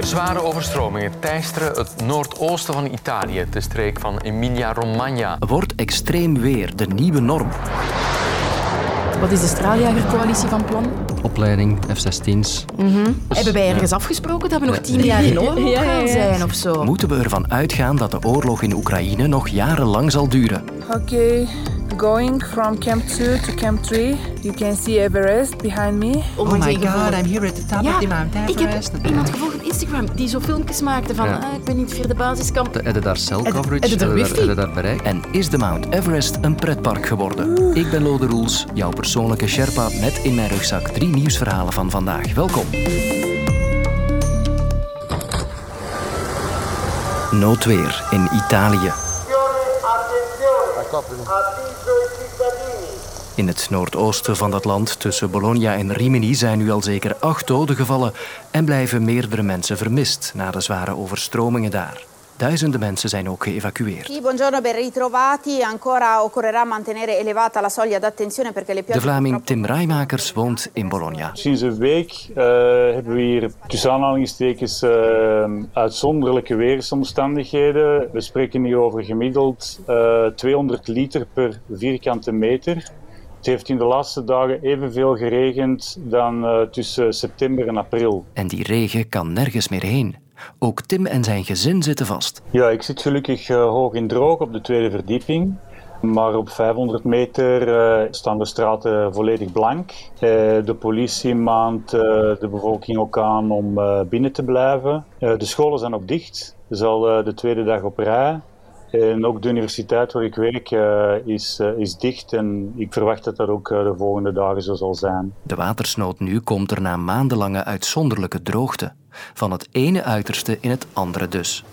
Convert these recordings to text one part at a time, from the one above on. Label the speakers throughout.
Speaker 1: Zeer zware overstromingen teisteren het noordoosten van Italië, de streek van Emilia-Romagna.
Speaker 2: Wordt extreem weer de nieuwe norm?
Speaker 3: Wat is de straaljagercoalitie van plan?
Speaker 4: Opleiding, F-16's.
Speaker 3: Hebben wij ergens afgesproken dat we nog tien jaar in oorlog gaan
Speaker 5: ja.
Speaker 3: zijn of zo?
Speaker 2: Moeten we ervan uitgaan dat de oorlog in Oekraïne nog jarenlang zal duren?
Speaker 6: Okay, going from Camp 2 to Camp 3. You can see Everest behind me.
Speaker 3: Oh my god,
Speaker 5: I'm here at the top
Speaker 3: Ja,
Speaker 5: of the Mount
Speaker 3: ik
Speaker 5: Everest.
Speaker 3: heb iemand gevolgd op Instagram die zo filmpjes maakte van
Speaker 4: Ja.
Speaker 3: ah, ik ben in het vierde basiskamp.
Speaker 4: Heb je daar cell coverage?
Speaker 3: heb je er
Speaker 4: Heb je
Speaker 3: wifi?
Speaker 4: daar- daar bereik?
Speaker 2: En is de Mount Everest een pretpark geworden? Ik ben Lode Roels, jouw persoonlijke Sherpa met in mijn rugzak drie nieuwsverhalen van vandaag. Welkom. Noodweer in Italië. In het noordoosten van dat land, tussen Bologna en Rimini, zijn nu al zeker acht doden gevallen en blijven meerdere mensen vermist na de zware overstromingen daar. Duizenden mensen zijn ook geëvacueerd.
Speaker 7: Sì, buongiorno, ben ritrovati. Ancora occorrerà mantenere elevata la soglia d'attenzione perché le
Speaker 2: De Vlaming Tim Rijmakers woont in Bologna.
Speaker 8: Sinds een week eh, hebben we hier tussen aanhalingstekens eh, uitzonderlijke weersomstandigheden. We spreken hier over gemiddeld eh, 200 liter per vierkante meter. Het heeft in de laatste dagen evenveel geregend dan eh, tussen september en april.
Speaker 2: En die regen kan nergens meer heen. Ook Tim en zijn gezin zitten vast.
Speaker 8: Ja, ik zit gelukkig eh, hoog in droog op de tweede verdieping. Maar op 500 meter eh, staan de straten volledig blank. Eh, de politie maant eh, de bevolking ook aan om binnen te blijven. De scholen zijn ook dicht. Het is al de tweede dag op rij. En ook de universiteit waar ik werk is, is dicht. En ik verwacht dat dat ook de volgende dagen zo zal zijn.
Speaker 2: De watersnood nu komt er na maandenlange uitzonderlijke droogte. Van het ene uiterste in het andere dus.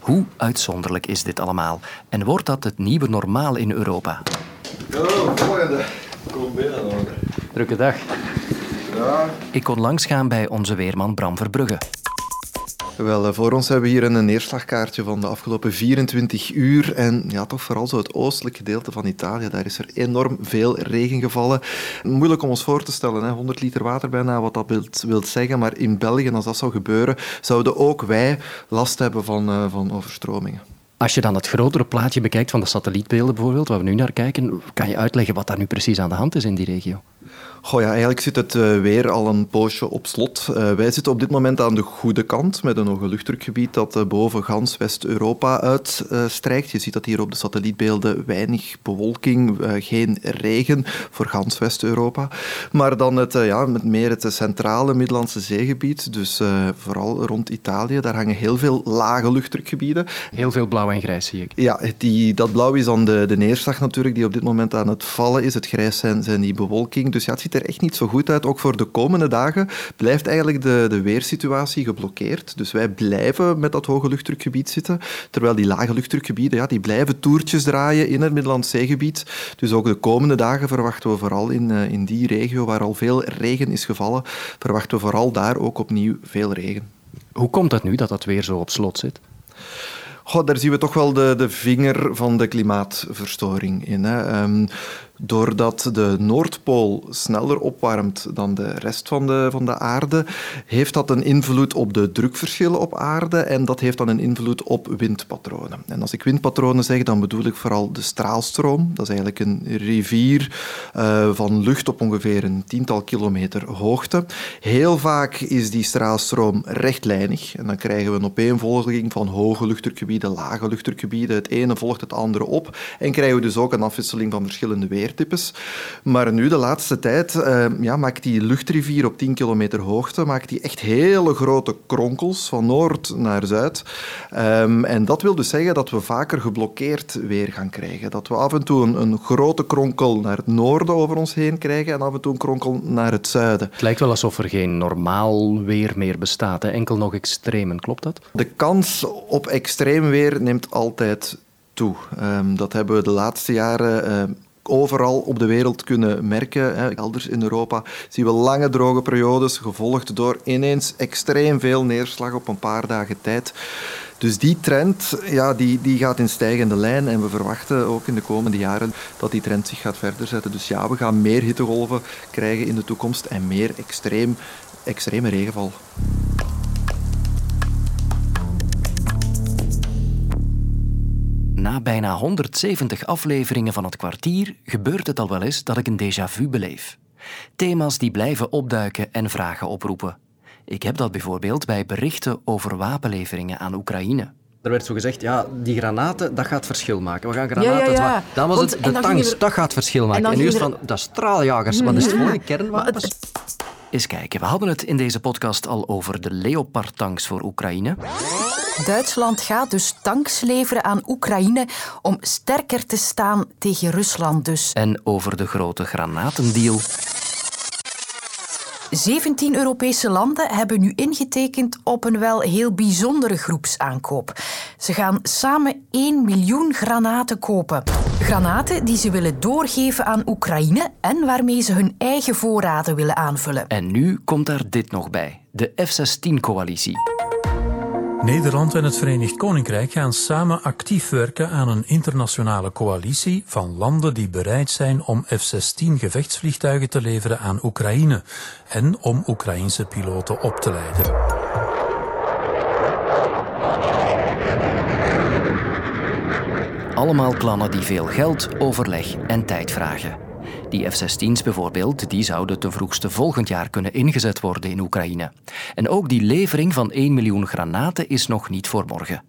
Speaker 2: Hoe uitzonderlijk is dit allemaal? En wordt dat het nieuwe normaal in Europa? Drukke dag. Ik kon langsgaan bij onze weerman Bram Verbrugge.
Speaker 9: Wel, eh, voor ons hebben we hier een neerslagkaartje van de afgelopen 24 uur. En ja, toch vooral zo het oostelijk gedeelte van Italië. Daar is er enorm veel regen gevallen. Moeilijk om ons voor te stellen, hè? 100 liter water bijna, wat dat wilt zeggen. Maar in België, als dat zou gebeuren, zouden ook wij last hebben van, eh, van overstromingen.
Speaker 4: Als je dan het grotere plaatje bekijkt van de satellietbeelden bijvoorbeeld, waar we nu naar kijken, kan je uitleggen wat daar nu precies aan de hand is in die regio?
Speaker 9: Goh ja, eigenlijk zit het eh, weer al een poosje op slot. Eh, wij zitten op dit moment aan de goede kant met een hoge luchtdrukgebied dat eh, boven gans West-Europa uitstrijkt. je ziet dat hier op de satellietbeelden weinig bewolking, geen regen voor gans West-Europa. Maar dan het, ja, met meer het centrale Middellandse zeegebied, dus vooral rond Italië, daar hangen heel veel lage luchtdrukgebieden.
Speaker 4: Heel veel blauw en grijs zie ik.
Speaker 9: Ja, die, dat blauw is dan de, de neerslag natuurlijk, die op dit moment aan het vallen is. Het grijs zijn, zijn die bewolking. Dus ja, het ziet er echt niet zo goed uit. Ook voor de komende dagen blijft eigenlijk de, de weersituatie geblokkeerd. Dus wij blijven met dat hoge luchtdrukgebied zitten. Terwijl die lage luchtdrukgebieden, ja, die blijven toertjes draaien in het Middellandse zeegebied. Dus ook de komende dagen verwachten we vooral in, eh, in die regio waar al veel regen is gevallen, verwachten we vooral daar ook opnieuw veel regen.
Speaker 4: Hoe komt het nu dat dat weer zo op slot zit?
Speaker 9: Goh, daar zien we toch wel de, de vinger van de klimaatverstoring in. Hè. Ehm, doordat de Noordpool sneller opwarmt dan de rest van de, van de aarde, heeft dat een invloed op de drukverschillen op aarde en dat heeft dan een invloed op windpatronen. En als ik windpatronen zeg, dan bedoel ik vooral de straalstroom. Dat is eigenlijk een rivier eh, van lucht op ongeveer een tiental kilometer hoogte. Heel vaak is die straalstroom rechtlijnig en dan krijgen we een opeenvolging van hoge luchtdrukgebieden, lage luchtdrukgebieden. Het ene volgt het andere op en krijgen we dus ook een afwisseling van verschillende Maar nu, de laatste tijd, eh, ja, maakt die luchtrivier op 10 kilometer hoogte maakt die echt hele grote kronkels van noord naar zuid. Ehm, en dat wil dus zeggen dat we vaker geblokkeerd weer gaan krijgen. Dat we af en toe een, een grote kronkel naar het noorden over ons heen krijgen en af en toe een kronkel naar het zuiden.
Speaker 4: Het lijkt wel alsof er geen normaal weer meer bestaat, hè? enkel nog extremen. Klopt dat?
Speaker 9: De kans op extreem weer neemt altijd toe. Ehm, dat hebben we de laatste jaren ehm, overal op de wereld kunnen merken. Hè. Elders in Europa zien we lange droge periodes, gevolgd door ineens extreem veel neerslag op een paar dagen tijd. Dus die trend ja, die, die gaat in stijgende lijn en we verwachten ook in de komende jaren dat die trend zich gaat verder zetten. Dus ja, we gaan meer hittegolven krijgen in de toekomst en meer extreem, extreme regenval.
Speaker 2: Na bijna 170 afleveringen van het kwartier gebeurt het al wel eens dat ik een déjà vu beleef. Thema's die blijven opduiken en vragen oproepen. Ik heb dat bijvoorbeeld bij berichten over wapenleveringen aan Oekraïne.
Speaker 4: Er werd zo gezegd, ja, die granaten, dat gaat verschil maken. We gaan granaten...
Speaker 3: Ja, ja, ja.
Speaker 4: Dan was
Speaker 3: Want-
Speaker 4: het de tanks,
Speaker 3: er-
Speaker 4: dat gaat verschil maken. En, nu is het van, dat straaljagers. Wat is het volgende? Kernwapens?
Speaker 2: Eens kijken, we hadden het in deze podcast al over de Leopard-tanks voor Oekraïne.
Speaker 5: Duitsland gaat dus tanks leveren aan Oekraïne om sterker te staan tegen Rusland dus.
Speaker 2: En over de grote granatendeal.
Speaker 5: 17 Europese landen hebben nu ingetekend op een wel heel bijzondere groepsaankoop. Ze gaan samen 1 miljoen granaten kopen. Granaten die ze willen doorgeven aan Oekraïne en waarmee ze hun eigen voorraden willen aanvullen.
Speaker 2: En nu komt daar dit nog bij: de F-16-coalitie.
Speaker 10: Nederland en het Verenigd Koninkrijk gaan samen actief werken aan een internationale coalitie van landen die bereid zijn om F-16 gevechtsvliegtuigen te leveren aan Oekraïne en om Oekraïnse piloten op te leiden.
Speaker 2: Allemaal plannen die veel geld, overleg en tijd vragen. Die F-16's bijvoorbeeld, die zouden ten vroegste volgend jaar kunnen ingezet worden in Oekraïne. En ook die levering van 1 miljoen granaten is nog niet voor morgen.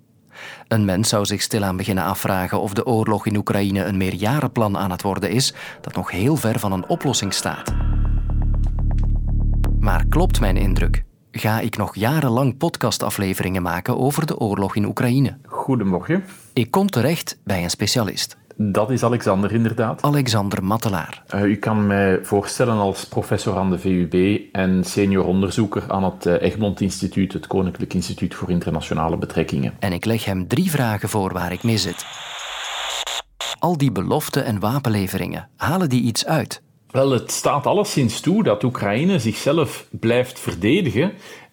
Speaker 2: Een mens zou zich stilaan beginnen afvragen of de oorlog in Oekraïne een meerjarenplan aan het worden is dat nog heel ver van een oplossing staat. Maar klopt mijn indruk? Ga ik nog jarenlang podcastafleveringen maken over de oorlog in Oekraïne?
Speaker 11: Goedemorgen.
Speaker 2: Ik kom terecht bij een specialist.
Speaker 11: Dat is Alexander inderdaad.
Speaker 2: Alexander Mattelaar.
Speaker 11: Uh, u kan mij voorstellen als professor aan de VUB en senior onderzoeker aan het uh, Egmond Instituut, het Koninklijk Instituut voor Internationale Betrekkingen.
Speaker 2: En ik leg hem drie vragen voor waar ik mee zit. Al die beloften en wapenleveringen, halen die iets uit?
Speaker 11: Wel, het staat alleszins toe dat Oekraïne zichzelf blijft verdedigen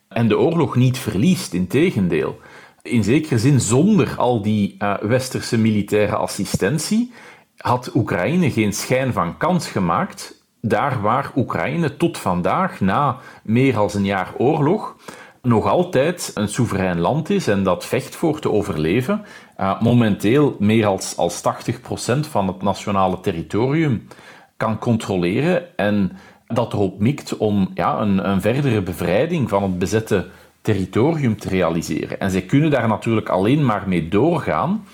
Speaker 11: en de oorlog niet verliest, integendeel. In zekere zin, zonder al die uh, westerse militaire assistentie had Oekraïne geen schijn van kans gemaakt. Daar waar Oekraïne tot vandaag, na meer dan een jaar oorlog, nog altijd een soeverein land is en dat vecht voor te overleven. Uh, momenteel meer als, als 80% van het nationale territorium kan controleren en dat erop mikt om ja, een, een verdere bevrijding van het bezette territorium te realiseren. En zij kunnen daar natuurlijk alleen maar mee doorgaan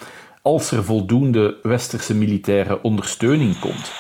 Speaker 11: als er voldoende westerse militaire ondersteuning komt.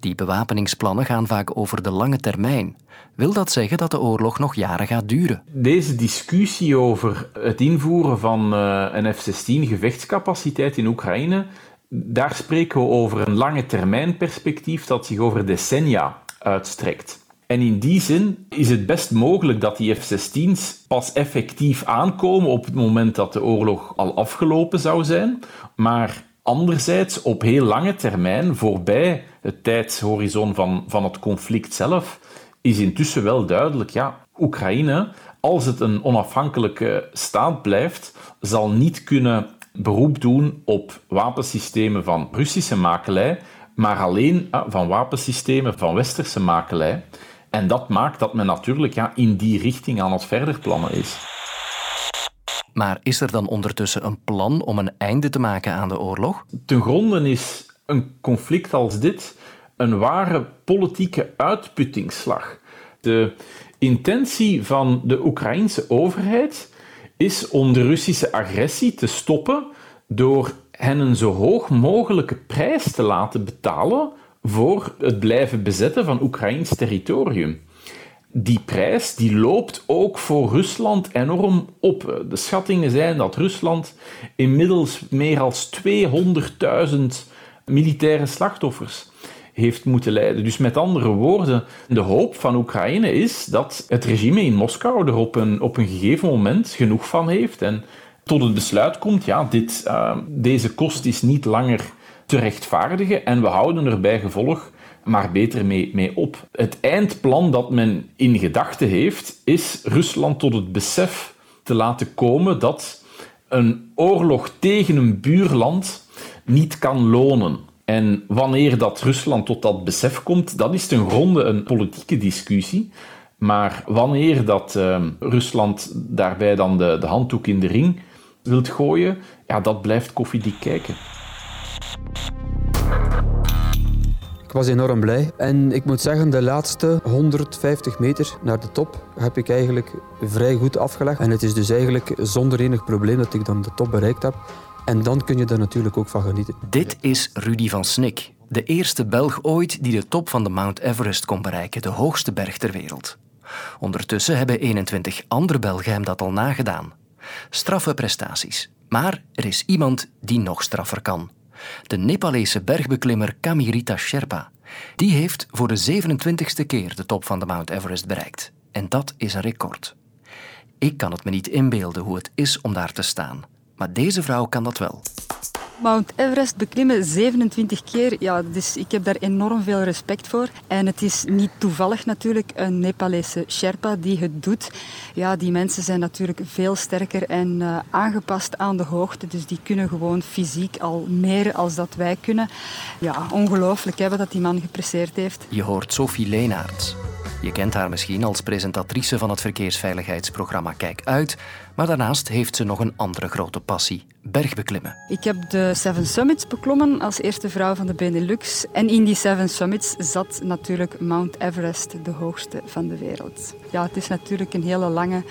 Speaker 2: Die bewapeningsplannen gaan vaak over de lange termijn. Wil dat zeggen dat de oorlog nog jaren gaat duren?
Speaker 11: Deze discussie over het invoeren van een F-16 gevechtscapaciteit in Oekraïne, daar spreken we over een lange termijn perspectief dat zich over decennia uitstrekt. En in die zin is het best mogelijk dat die F-16's pas effectief aankomen op het moment dat de oorlog al afgelopen zou zijn. Maar anderzijds, op heel lange termijn, voorbij het tijdshorizon van, van het conflict zelf, is intussen wel duidelijk, ja, Oekraïne, als het een onafhankelijke staat blijft, zal niet kunnen beroep doen op wapensystemen van Russische makelij, maar alleen van wapensystemen van westerse makelij. En dat maakt dat men natuurlijk ja, in die richting aan het verder plannen is.
Speaker 2: Maar is er dan ondertussen een plan om een einde te maken aan de oorlog?
Speaker 11: Ten gronde is een conflict als dit een ware politieke uitputtingsslag. De intentie van de Oekraïnse overheid is om de Russische agressie te stoppen door hen een zo hoog mogelijke prijs te laten betalen voor het blijven bezetten van Oekraïns territorium. Die prijs die loopt ook voor Rusland enorm op. De schattingen zijn dat Rusland inmiddels meer dan 200.000 militaire slachtoffers heeft moeten leiden. Dus met andere woorden, de hoop van Oekraïne is dat het regime in Moskou er op een, op een gegeven moment genoeg van heeft en tot het besluit komt, ja, dit, uh, deze kost is niet langer te rechtvaardigen en we houden er bij gevolg maar beter mee, mee op. Het eindplan dat men in gedachten heeft, is Rusland tot het besef te laten komen dat een oorlog tegen een buurland niet kan lonen. En wanneer dat Rusland tot dat besef komt, dat is ten gronde een politieke discussie. Maar wanneer dat uh, Rusland daarbij dan de, de handdoek in de ring wilt gooien, ja, dat blijft koffiedik kijken.
Speaker 12: Was enorm blij. En ik moet zeggen, de laatste 150 meter naar de top heb ik eigenlijk vrij goed afgelegd. En het is dus eigenlijk zonder enig probleem dat ik dan de top bereikt heb. En dan kun je daar natuurlijk ook van genieten.
Speaker 2: Dit is Rudy van Snik, de eerste Belg ooit die de top van de Mount Everest kon bereiken, de hoogste berg ter wereld. Ondertussen hebben 21 andere Belgen hem dat al nagedaan. Straffe prestaties. Maar er is iemand die nog straffer kan. De Nepalese bergbeklimmer Kamirita Sherpa. Die heeft voor de 27ste keer de top van de Mount Everest bereikt. En dat is een record. Ik kan het me niet inbeelden hoe het is om daar te staan. Maar deze vrouw kan dat wel.
Speaker 13: Mount Everest beklimmen 27 keer, ja, dus ik heb daar enorm veel respect voor. En het is niet toevallig natuurlijk een Nepalese Sherpa die het doet. Ja, die mensen zijn natuurlijk veel sterker en uh, aangepast aan de hoogte, dus die kunnen gewoon fysiek al meer als dat wij kunnen. Ja, ongelooflijk hebben dat die man gepresseerd heeft.
Speaker 2: Je hoort Sophie Leenaerts. Je kent haar misschien als presentatrice van het verkeersveiligheidsprogramma Kijk Uit, maar daarnaast heeft ze nog een andere grote passie: bergbeklimmen.
Speaker 13: Ik heb de Seven Summits beklommen als eerste vrouw van de Benelux. En in die Seven Summits zat natuurlijk Mount Everest, de hoogste van de wereld. Ja, het is natuurlijk een hele lange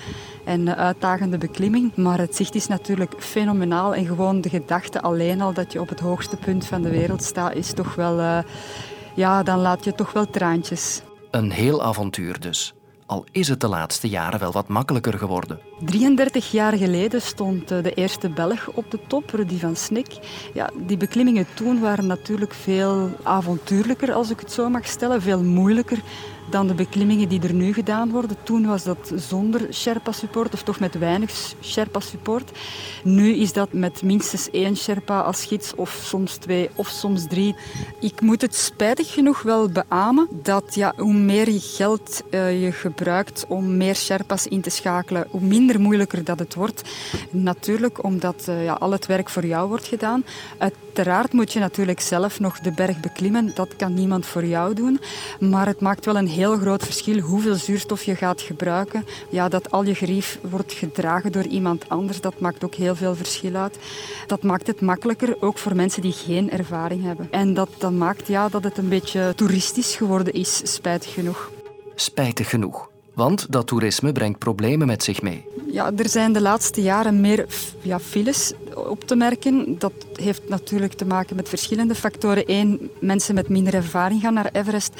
Speaker 13: en uitdagende beklimming, maar het zicht is natuurlijk fenomenaal. En gewoon de gedachte alleen al dat je op het hoogste punt van de wereld staat, is toch wel. Uh, ja, dan laat je toch wel traantjes.
Speaker 2: Een heel avontuur dus. Al is het de laatste jaren wel wat makkelijker geworden.
Speaker 13: 33 jaar geleden stond eh, de eerste Belg op de top, Rudy van Snik. Ja, die beklimmingen toen waren natuurlijk veel avontuurlijker, als ik het zo mag stellen. Veel moeilijker dan de beklimmingen die er nu gedaan worden. Toen was dat zonder Sherpa-support, of toch met weinig Sherpa-support. Nu is dat met minstens één Sherpa als gids, of soms twee, of soms drie. Ik moet het spijtig genoeg wel beamen dat ja, hoe meer geld uh, je gebruikt om meer Sherpa's in te schakelen, hoe minder moeilijker dat het wordt. Natuurlijk, omdat uh, ja, al het werk voor jou wordt gedaan. Uiteraard moet je natuurlijk zelf nog de berg beklimmen. Dat kan niemand voor jou doen. Maar het maakt wel een heel groot verschil hoeveel zuurstof je gaat gebruiken. Ja, dat al je gerief wordt gedragen door iemand anders, dat maakt ook heel veel verschil uit. Dat maakt het makkelijker, ook voor mensen die geen ervaring hebben. En dat, dat maakt ja, dat het een beetje toeristisch geworden is, spijtig genoeg.
Speaker 2: Spijtig genoeg. Want dat toerisme brengt problemen met zich mee.
Speaker 13: Ja, er zijn de laatste jaren meer ja, files op te merken. Dat heeft natuurlijk te maken met verschillende factoren. Eén, mensen met minder ervaring gaan naar Everest.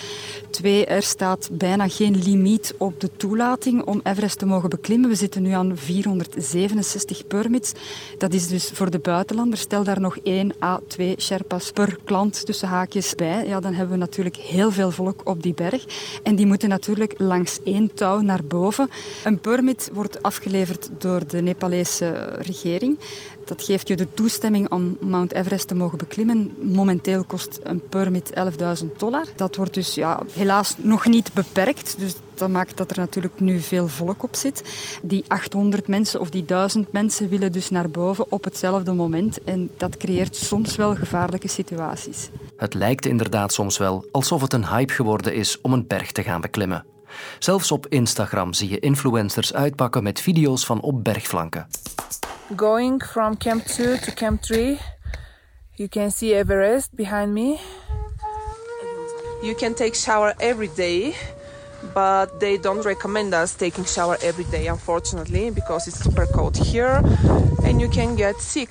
Speaker 13: Twee, er staat bijna geen limiet op de toelating om Everest te mogen beklimmen. We zitten nu aan 467 permits. Dat is dus voor de buitenlander. Stel daar nog één à twee Sherpas per klant tussen haakjes bij. Ja, dan hebben we natuurlijk heel veel volk op die berg. En die moeten natuurlijk langs één touw naar boven. Een permit wordt afgeleverd door de Nepalese regering. Dat geeft je de toestemming om Mount Everest te mogen beklimmen. Momenteel kost een permit 11.000 dollar. Dat wordt dus ja, helaas nog niet beperkt. Dus dat maakt dat er natuurlijk nu veel volk op zit. Die 800 mensen of die 1000 mensen willen dus naar boven op hetzelfde moment. En dat creëert soms wel gevaarlijke situaties.
Speaker 2: Het lijkt inderdaad soms wel alsof het een hype geworden is om een berg te gaan beklimmen. Zelfs op Instagram zie je influencers uitpakken met video's van op bergflanken.
Speaker 6: Going from Camp 2 to Camp 3, you can see Everest behind me.
Speaker 14: You can take shower every day, but they don't recommend us taking shower every day, unfortunately, because it's super cold here and you can get sick.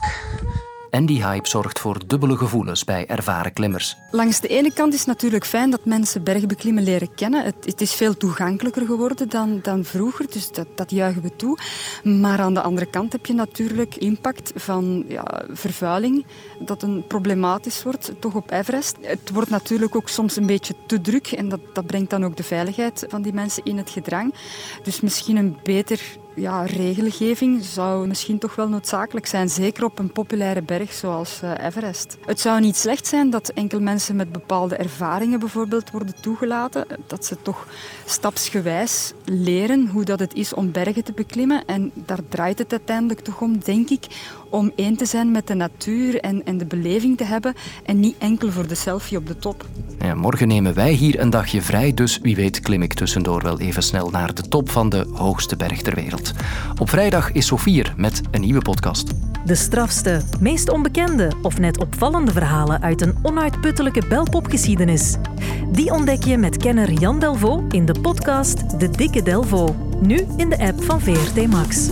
Speaker 2: En die hype zorgt voor dubbele gevoelens bij ervaren klimmers.
Speaker 13: Langs de ene kant is het natuurlijk fijn dat mensen bergbeklimmen leren kennen. Het, het, is veel toegankelijker geworden dan, dan vroeger, dus dat, dat juichen we toe. Maar aan de andere kant heb je natuurlijk impact van ja, vervuiling, dat een problematisch wordt, toch op Everest. Het wordt natuurlijk ook soms een beetje te druk en dat, dat brengt dan ook de veiligheid van die mensen in het gedrang. Dus misschien een beter ja, regelgeving zou misschien toch wel noodzakelijk zijn, zeker op een populaire berg zoals uh, Everest. Het zou niet slecht zijn dat enkel mensen met bepaalde ervaringen bijvoorbeeld worden toegelaten, dat ze toch stapsgewijs leren hoe dat het is om bergen te beklimmen. En daar draait het uiteindelijk toch om, denk ik, om één te zijn met de natuur en, en de beleving te hebben en niet enkel voor de selfie op de top.
Speaker 2: Ja, morgen nemen wij hier een dagje vrij, dus wie weet klim ik tussendoor wel even snel naar de top van de hoogste berg ter wereld. Op vrijdag is Sofier met een nieuwe podcast.
Speaker 15: De strafste, meest onbekende of net opvallende verhalen uit een onuitputtelijke belpopgeschiedenis. Die ontdek je met kenner Jan Delvaux in de podcast De Dikke Delvaux. Nu in de app van VRT Max.